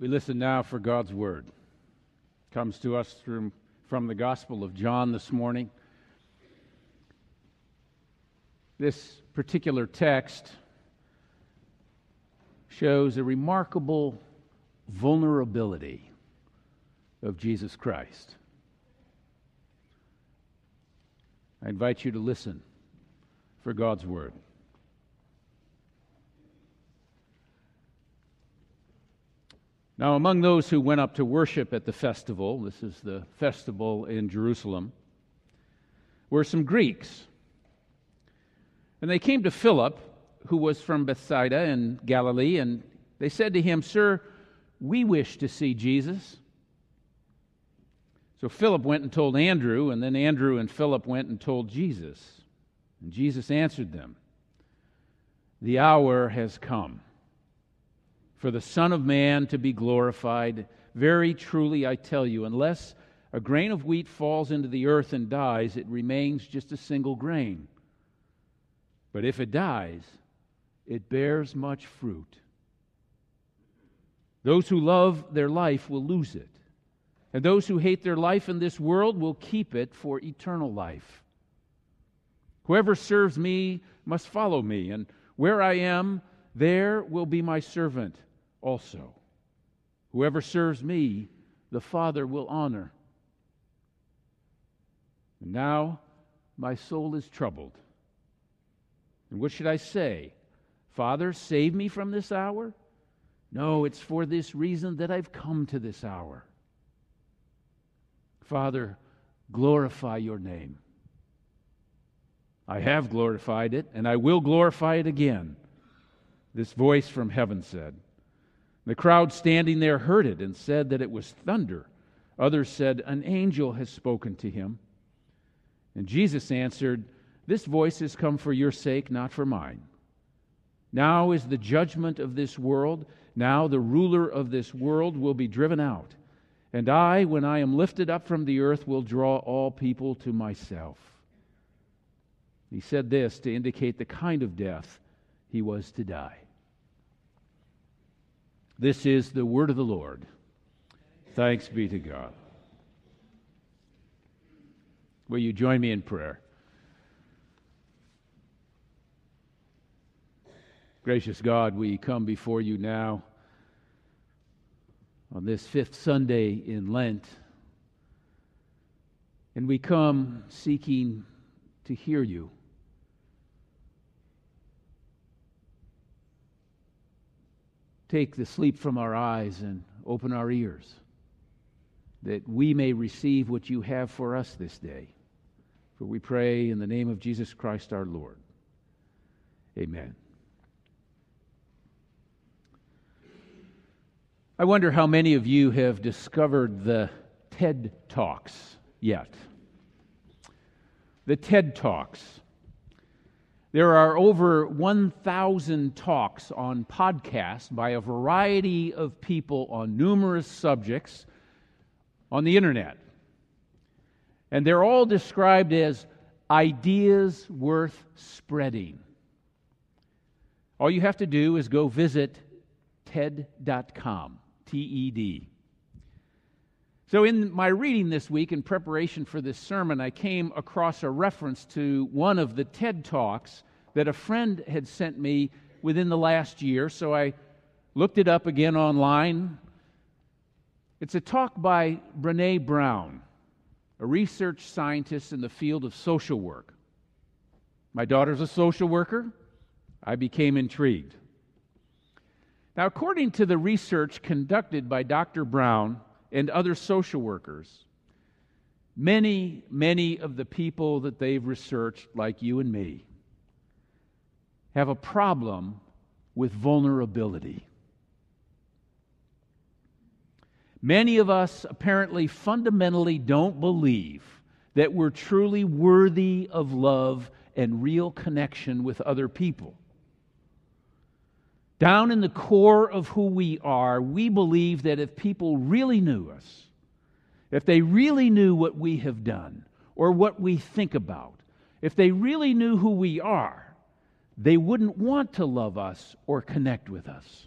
We listen now for God's word. It comes to us from, from the Gospel of John this morning. This particular text shows a remarkable vulnerability of Jesus Christ. I invite you to listen for God's word. Now, among those who went up to worship at the festival, this is the festival in Jerusalem, were some Greeks. And they came to Philip, who was from Bethsaida in Galilee, and they said to him, Sir, we wish to see Jesus. So Philip went and told Andrew, and then Andrew and Philip went and told Jesus. And Jesus answered them, The hour has come for the Son of Man to be glorified. Very truly, I tell you, unless a grain of wheat falls into the earth and dies, it remains just a single grain. But if it dies, it bears much fruit. Those who love their life will lose it, and those who hate their life in this world will keep it for eternal life. Whoever serves me must follow me, and where I am, there will be my servant also. Whoever serves me, the Father will honor. And now my soul is troubled. And what should I say? Father, save me from this hour? No, it's for this reason that I've come to this hour. Father, glorify your name. I have glorified it, and I will glorify it again. This voice from heaven said. The crowd standing there heard it and said that it was thunder. Others said, An angel has spoken to him. And Jesus answered, This voice has come for your sake, not for mine. Now is the judgment of this world. Now the ruler of this world will be driven out. And I, when I am lifted up from the earth, will draw all people to myself. He said this to indicate the kind of death he was to die. This is the word of the Lord. Thanks be to God. Will you join me in prayer? Gracious God, we come before you now on this fifth Sunday in Lent, and we come seeking to hear you. Take the sleep from our eyes and open our ears, that we may receive what you have for us this day. For we pray in the name of Jesus Christ our Lord. Amen. I wonder how many of you have discovered the TED Talks yet. The TED Talks. There are over 1,000 talks on podcasts by a variety of people on numerous subjects on the internet. And they're all described as ideas worth spreading. All you have to do is go visit TED.com, T E D. So, in my reading this week, in preparation for this sermon, I came across a reference to one of the TED Talks that a friend had sent me within the last year. So, I looked it up again online. It's a talk by Brene Brown, a research scientist in the field of social work. My daughter's a social worker. I became intrigued. Now, according to the research conducted by Dr. Brown, and other social workers. Many, many of the people that they've researched, like you and me, have a problem with vulnerability. Many of us apparently fundamentally don't believe that we're truly worthy of love and real connection with other people. Down in the core of who we are, we believe that if people really knew us, if they really knew what we have done or what we think about, if they really knew who we are, they wouldn't want to love us or connect with us.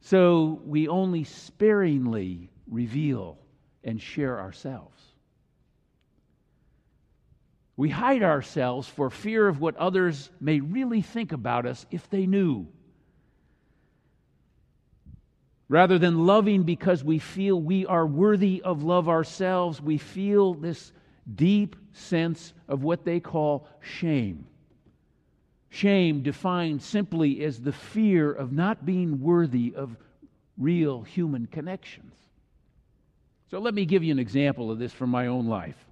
So we only sparingly reveal and share ourselves. We hide ourselves for fear of what others may really think about us if they knew. Rather than loving because we feel we are worthy of love ourselves, we feel this deep sense of what they call shame. Shame defined simply as the fear of not being worthy of real human connections. So let me give you an example of this from my own life.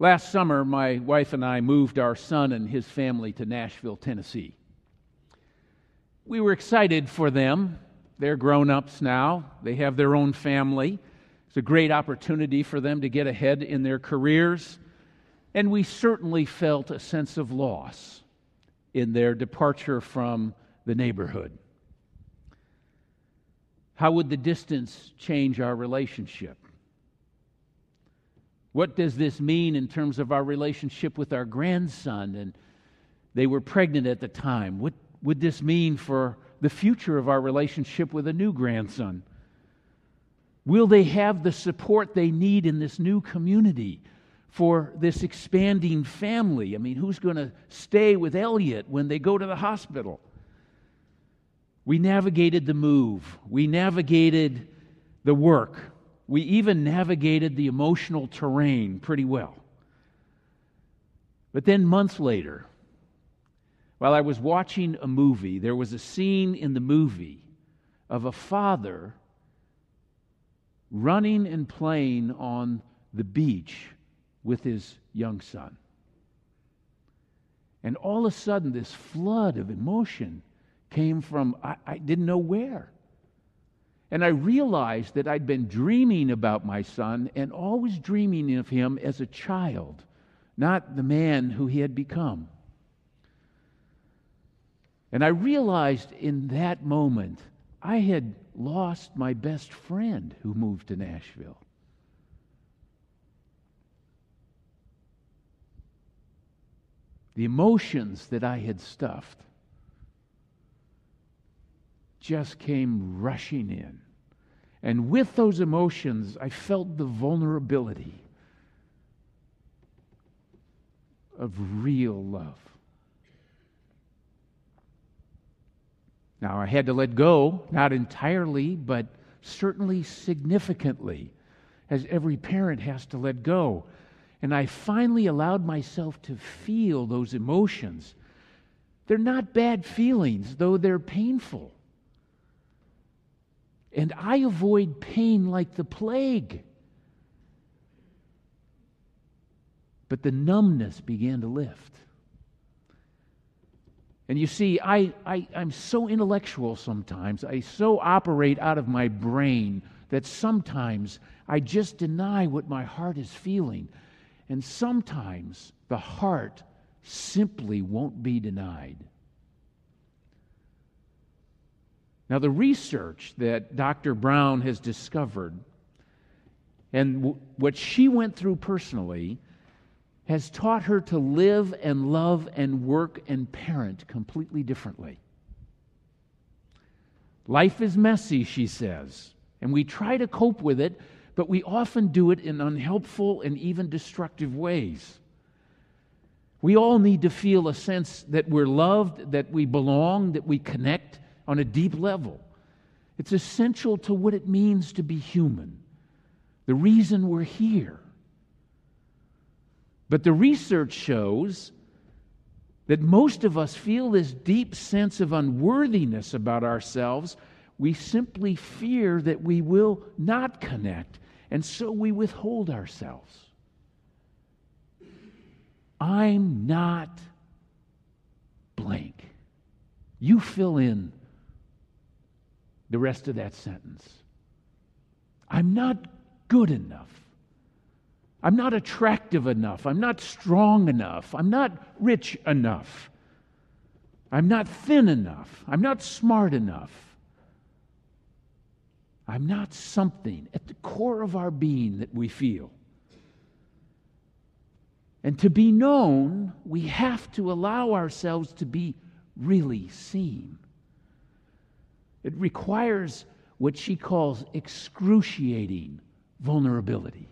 Last summer, my wife and I moved our son and his family to Nashville, Tennessee. We were excited for them. They're grown ups now, they have their own family. It's a great opportunity for them to get ahead in their careers. And we certainly felt a sense of loss in their departure from the neighborhood. How would the distance change our relationship? What does this mean in terms of our relationship with our grandson? And they were pregnant at the time. What would this mean for the future of our relationship with a new grandson? Will they have the support they need in this new community for this expanding family? I mean, who's going to stay with Elliot when they go to the hospital? We navigated the move, we navigated the work, we even navigated the emotional terrain pretty well. But then, months later, while I was watching a movie, there was a scene in the movie of a father running and playing on the beach with his young son. And all of a sudden, this flood of emotion came from I, I, didn't know where. And I realized that I'd been dreaming about my son and always dreaming of him as a child, not the man who he had become. And I realized in that moment I had lost my best friend who moved to Nashville. The emotions that I had stuffed just came rushing in. And with those emotions, I felt the vulnerability of real love. Now, I had to let go, not entirely, but certainly significantly, as every parent has to let go. And I finally allowed myself to feel those emotions. They're not bad feelings, though they're painful. And I avoid pain like the plague. But the numbness began to lift. And you see, I, I, I'm so intellectual sometimes. I so operate out of my brain that sometimes I just deny what my heart is feeling. And sometimes the heart simply won't be denied. Now, the research that Dr. Brown has discovered and w- what she went through personally has taught her to live and love and work and parent completely differently. Life is messy, she says, and we try to cope with it, but we often do it in unhelpful and even destructive ways. We all need to feel a sense that we're loved, that we belong, that we connect on a deep level. It's essential to what it means to be human, the reason we're here. But the research shows that most of us feel this deep sense of unworthiness about ourselves. We simply fear that we will not connect, and so we withhold ourselves. I'm not blank. You fill in the rest of that sentence. I'm not good enough. I'm not attractive enough. I'm not strong enough. I'm not rich enough. I'm not thin enough. I'm not smart enough. I'm not something at the core of our being that we feel. And to be known, we have to allow ourselves to be really seen. It requires what she calls excruciating vulnerability.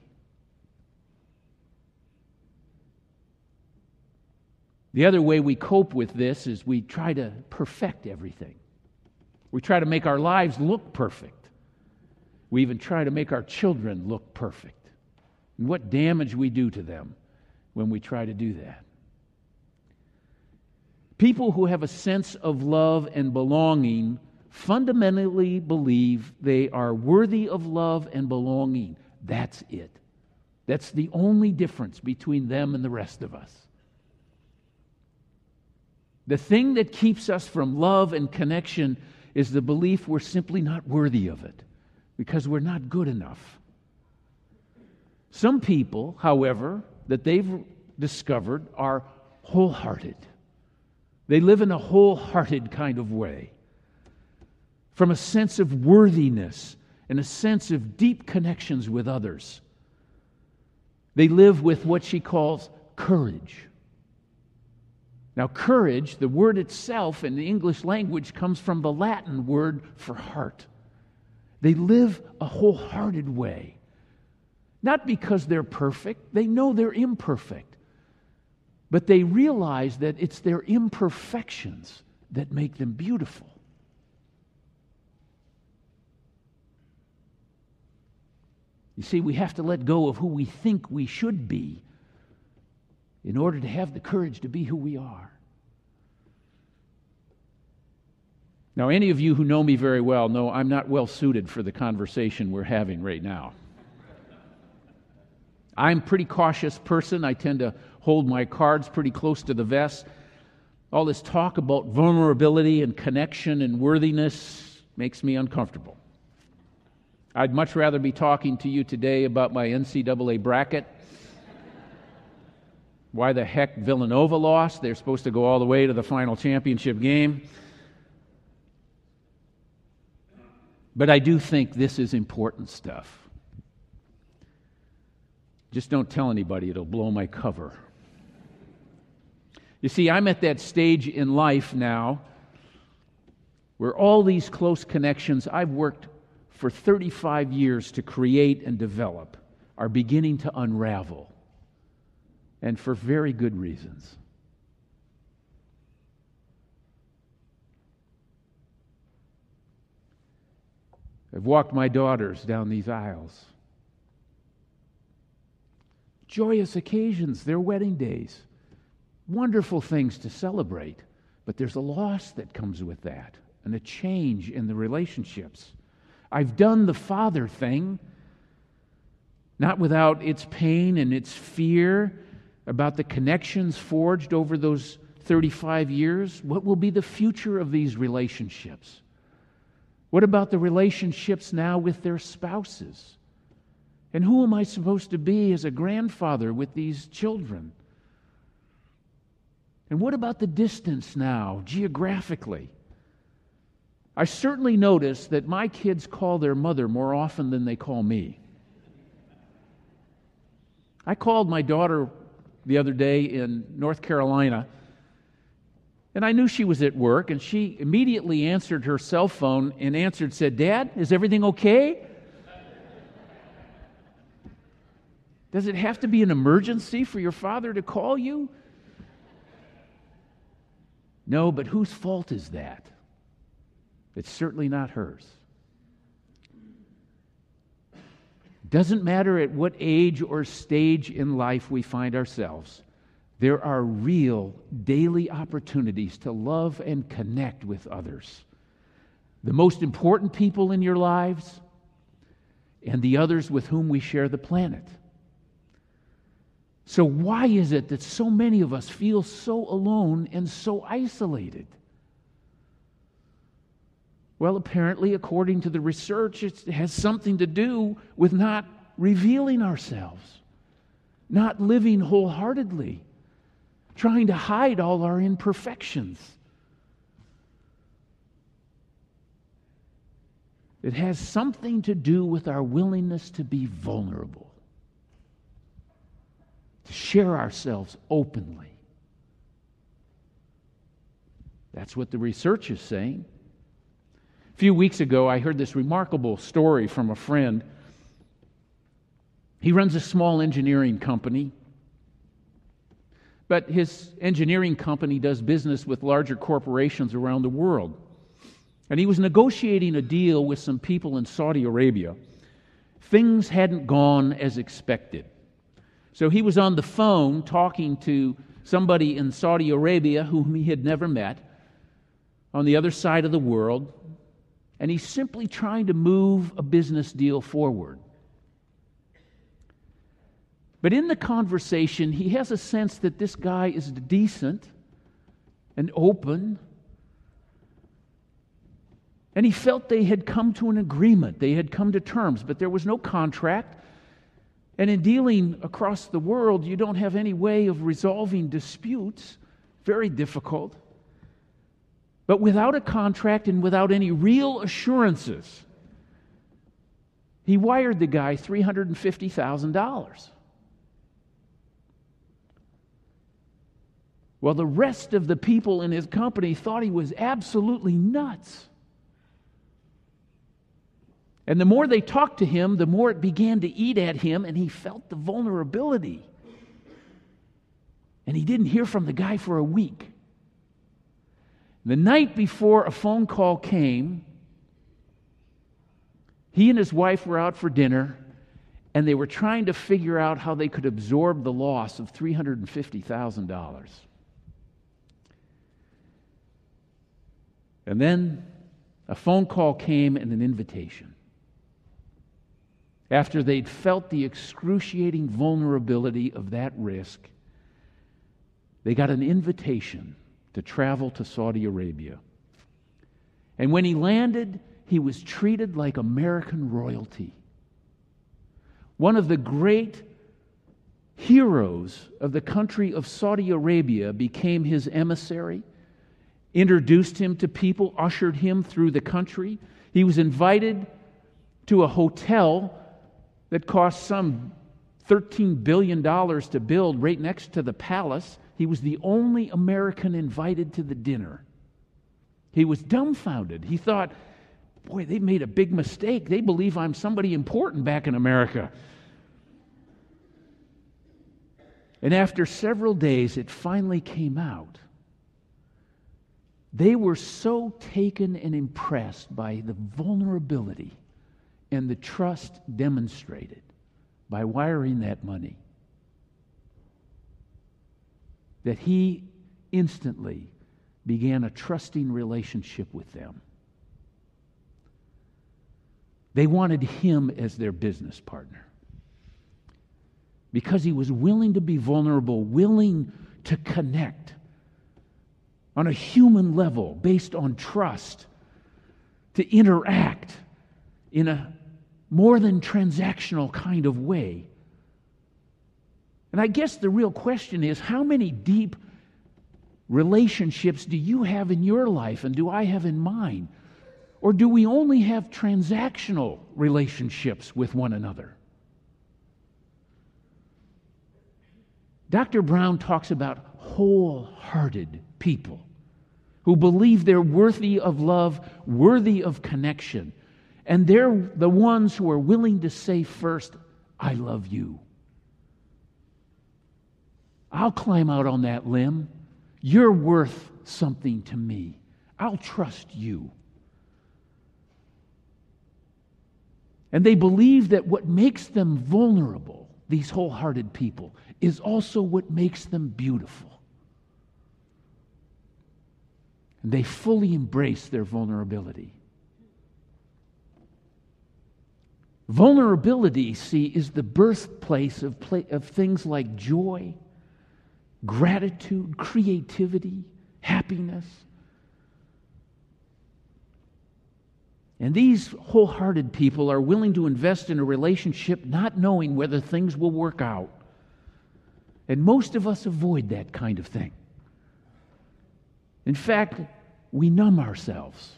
The other way we cope with this is we try to perfect everything. We try to make our lives look perfect. We even try to make our children look perfect. And what damage we do to them when we try to do that. People who have a sense of love and belonging fundamentally believe they are worthy of love and belonging. That's it. That's the only difference between them and the rest of us. The thing that keeps us from love and connection is the belief we're simply not worthy of it because we're not good enough. Some people, however, that they've discovered are wholehearted. They live in a wholehearted kind of way from a sense of worthiness and a sense of deep connections with others. They live with what she calls courage. Now, courage, the word itself in the English language, comes from the Latin word for heart. They live a wholehearted way. Not because they're perfect, they know they're imperfect, but they realize that it's their imperfections that make them beautiful. You see, we have to let go of who we think we should be in order to have the courage to be who we are. Now, any of you who know me very well know I'm not well suited for the conversation we're having right now. I'm a pretty cautious person. I tend to hold my cards pretty close to the vest. All this talk about vulnerability and connection and worthiness makes me uncomfortable. I'd much rather be talking to you today about my NCAA bracket. Why the heck Villanova lost? They're supposed to go all the way to the final championship game. But I do think this is important stuff. Just don't tell anybody, it'll blow my cover. You see, I'm at that stage in life now where all these close connections I've worked for 35 years to create and develop are beginning to unravel, and for very good reasons. I've walked my daughters down these aisles. Joyous occasions, their wedding days, wonderful things to celebrate, but there's a loss that comes with that and a change in the relationships. I've done the father thing, not without its pain and its fear about the connections forged over those 35 years. What will be the future of these relationships? What about the relationships now with their spouses? And who am I supposed to be as a grandfather with these children? And what about the distance now, geographically? I certainly notice that my kids call their mother more often than they call me. I called my daughter the other day in North Carolina, and I knew she was at work, and she immediately answered her cell phone and answered, said, Dad, is everything okay? Does it have to be an emergency for your father to call you? No, but whose fault is that? It's certainly not hers. Doesn't matter at what age or stage in life we find ourselves, there are real daily opportunities to love and connect with others. The most important people in your lives and the others with whom we share the planet. So, why is it that so many of us feel so alone and so isolated? Well, apparently, according to the research, it has something to do with not revealing ourselves, not living wholeheartedly, trying to hide all our imperfections. It has something to do with our willingness to be vulnerable, to share ourselves openly. That's what the research is saying. A few weeks ago, I heard this remarkable story from a friend. He runs a small engineering company, but his engineering company does business with larger corporations around the world. And he was negotiating a deal with some people in Saudi Arabia. Things hadn't gone as expected. So he was on the phone talking to somebody in Saudi Arabia whom he had never met on the other side of the world and he's simply trying to move a business deal forward. But in the conversation, he has a sense that this guy is decent and open. And he felt they had come to an agreement, they had come to terms, but there was no contract. And in dealing across the world, you don't have any way of resolving disputes. Very difficult. But without a contract and without any real assurances, he wired the guy $350,000. Well, the rest of the people in his company thought he was absolutely nuts. And the more they talked to him, the more it began to eat at him, and he felt the vulnerability. And he didn't hear from the guy for a week. The night before a phone call came, he and his wife were out for dinner and they were trying to figure out how they could absorb the loss of $350,000. And then a phone call came and an invitation. After they'd felt the excruciating vulnerability of that risk, they got an invitation to travel to Saudi Arabia. And when he landed, he was treated like American royalty. One of the great heroes of the country of Saudi Arabia became his emissary, introduced him to people, ushered him through the country. He was invited to a hotel that cost some $13 billion to build right next to the palace. He was the only American invited to the dinner. He was dumbfounded. He thought, boy, they made a big mistake. They believe I'm somebody important back in America. And after several days, it finally came out. They were so taken and impressed by the vulnerability and the trust demonstrated by wiring that money that he instantly began a trusting relationship with them. They wanted him as their business partner because he was willing to be vulnerable, willing to connect on a human level based on trust, to interact in a more than transactional kind of way and I guess the real question is how many deep relationships do you have in your life and do I have in mine? Or do we only have transactional relationships with one another? Dr. Brown talks about wholehearted people who believe they're worthy of love, worthy of connection. And they're the ones who are willing to say first, I love you. I'll climb out on that limb. You're worth something to me. I'll trust you. And they believe that what makes them vulnerable, these wholehearted people, is also what makes them beautiful. And they fully embrace their vulnerability. Vulnerability, see, is the birthplace of, of things like joy gratitude, creativity, happiness. And these wholehearted people are willing to invest in a relationship not knowing whether things will work out. And most of us avoid that kind of thing. In fact, we numb ourselves.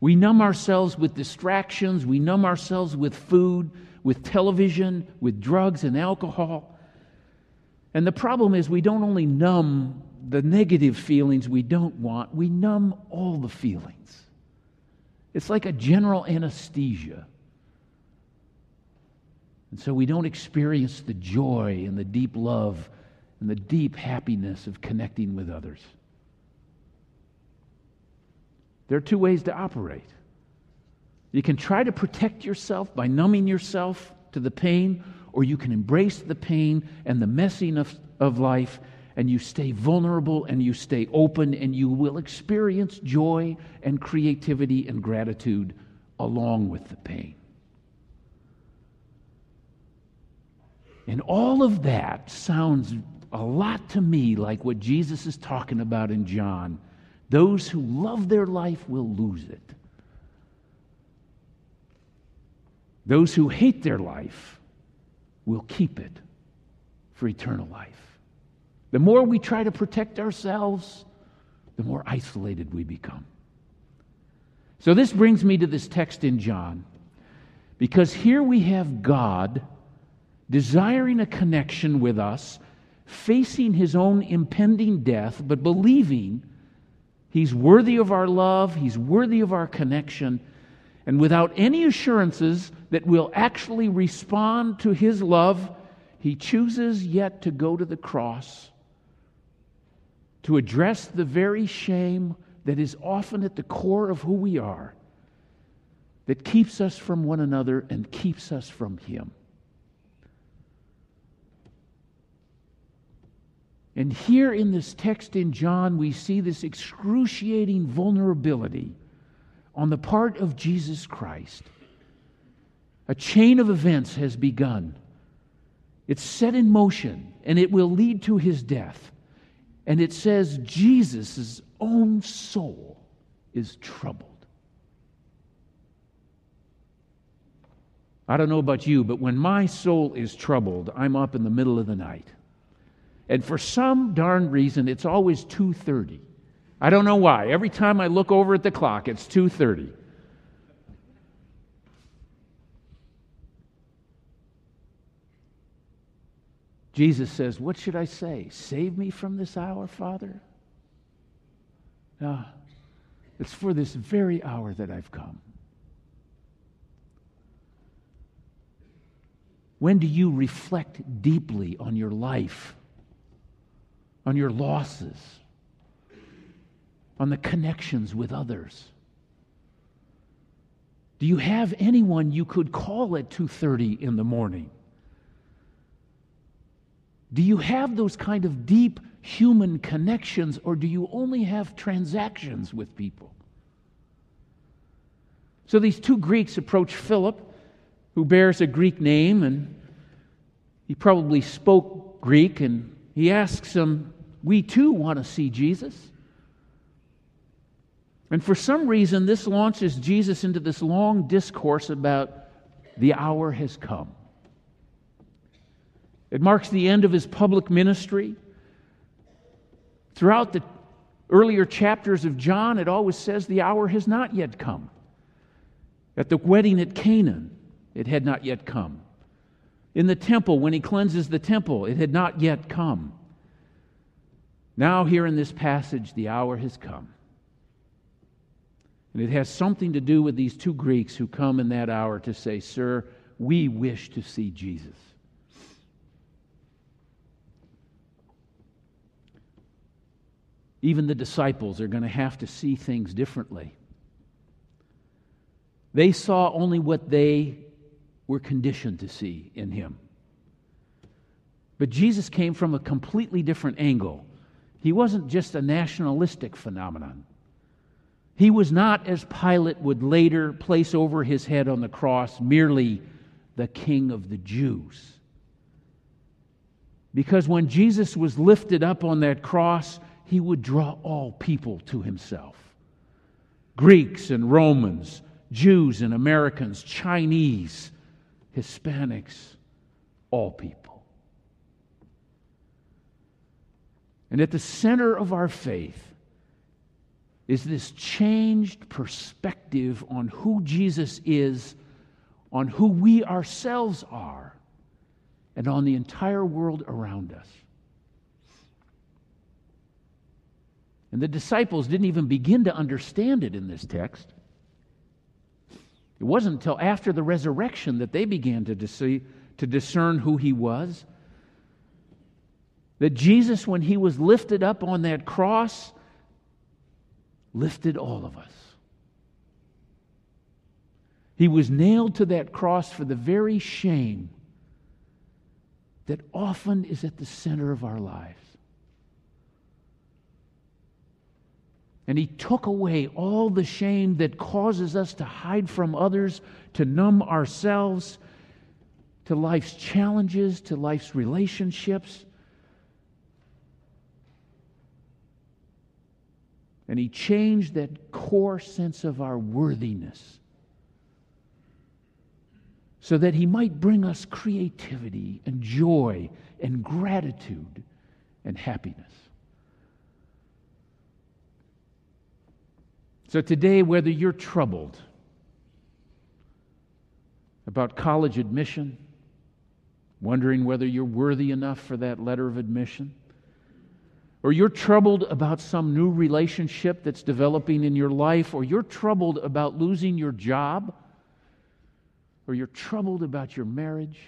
We numb ourselves with distractions, we numb ourselves with food, with television, with drugs and alcohol. And the problem is, we don't only numb the negative feelings we don't want, we numb all the feelings. It's like a general anesthesia. And so we don't experience the joy and the deep love and the deep happiness of connecting with others. There are two ways to operate. You can try to protect yourself by numbing yourself to the pain, or you can embrace the pain and the messiness of life and you stay vulnerable and you stay open and you will experience joy and creativity and gratitude along with the pain. And all of that sounds a lot to me like what Jesus is talking about in John. Those who love their life will lose it. Those who hate their life will keep it for eternal life. The more we try to protect ourselves, the more isolated we become. So, this brings me to this text in John, because here we have God desiring a connection with us, facing his own impending death, but believing he's worthy of our love, he's worthy of our connection, and without any assurances that we'll actually respond to his love, he chooses yet to go to the cross to address the very shame that is often at the core of who we are, that keeps us from one another and keeps us from Him. And here in this text in John, we see this excruciating vulnerability on the part of Jesus Christ. A chain of events has begun. It's set in motion, and it will lead to his death. And it says Jesus' own soul is troubled. I don't know about you, but when my soul is troubled, I'm up in the middle of the night. And for some darn reason, it's always 2:30. I don't know why. Every time I look over at the clock, it's 2:30. Jesus says, What should I say? Save me from this hour, Father? No, it's for this very hour that I've come. When do you reflect deeply on your life, on your losses, on the connections with others? Do you have anyone you could call at 2:30 in the morning? Do you have those kind of deep human connections, or do you only have transactions with people? So these two Greeks approach Philip, who bears a Greek name, and he probably spoke Greek, and he asks him, We too want to see Jesus. And for some reason, this launches Jesus into this long discourse about the hour has come. It marks the end of his public ministry. Throughout the earlier chapters of John, it always says the hour has not yet come. At the wedding at Canaan, it had not yet come. In the temple, when he cleanses the temple, it had not yet come. Now, here in this passage, the hour has come. And it has something to do with these two Greeks who come in that hour to say, Sir, we wish to see Jesus. Even the disciples are going to have to see things differently. They saw only what they were conditioned to see in him. But Jesus came from a completely different angle. He wasn't just a nationalistic phenomenon. He was not, as Pilate would later place over his head on the cross, merely the king of the Jews. Because when Jesus was lifted up on that cross, he would draw all people to himself Greeks and Romans, Jews and Americans, Chinese, Hispanics, all people. And at the center of our faith is this changed perspective on who Jesus is, on who we ourselves are, and on the entire world around us. And the disciples didn't even begin to understand it in this text. It wasn't until after the resurrection that they began to, dis- to discern who he was. That Jesus, when he was lifted up on that cross, lifted all of us. He was nailed to that cross for the very shame that often is at the center of our lives. And he took away all the shame that causes us to hide from others, to numb ourselves to life's challenges, to life's relationships. And he changed that core sense of our worthiness so that he might bring us creativity and joy and gratitude and happiness. So today, whether you're troubled about college admission, wondering whether you're worthy enough for that letter of admission, or you're troubled about some new relationship that's developing in your life, or you're troubled about losing your job, or you're troubled about your marriage,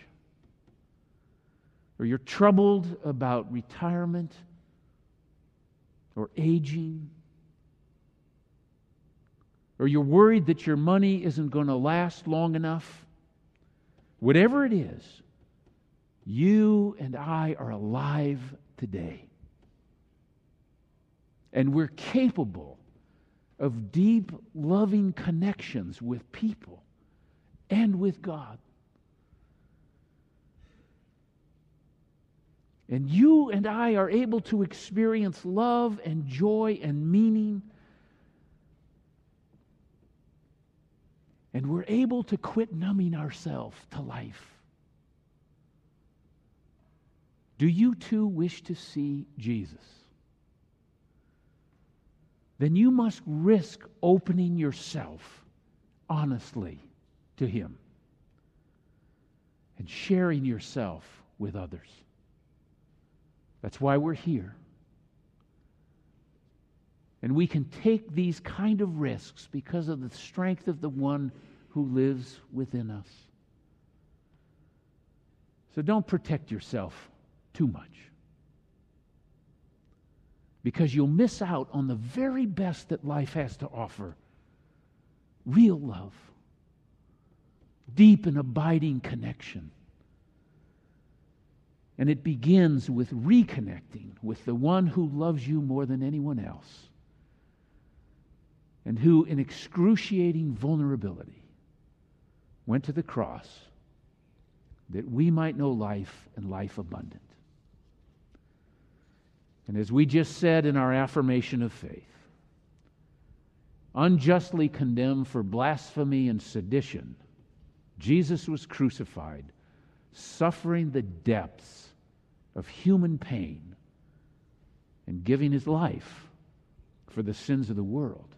or you're troubled about retirement or aging or you're worried that your money isn't going to last long enough, whatever it is, you and I are alive today. And we're capable of deep, loving connections with people and with God. And you and I are able to experience love and joy and meaning And we're able to quit numbing ourselves to life. Do you too wish to see Jesus? Then you must risk opening yourself honestly to Him and sharing yourself with others. That's why we're here. And we can take these kind of risks because of the strength of the one who lives within us. So don't protect yourself too much. Because you'll miss out on the very best that life has to offer real love, deep and abiding connection. And it begins with reconnecting with the one who loves you more than anyone else and who, in excruciating vulnerability, went to the cross that we might know life and life abundant. And as we just said in our affirmation of faith, unjustly condemned for blasphemy and sedition, Jesus was crucified, suffering the depths of human pain and giving his life for the sins of the world.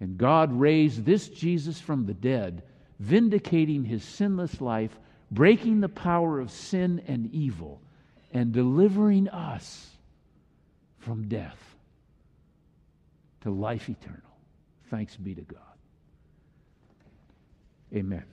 And God raised this Jesus from the dead, vindicating his sinless life, breaking the power of sin and evil, and delivering us from death to life eternal. Thanks be to God. Amen.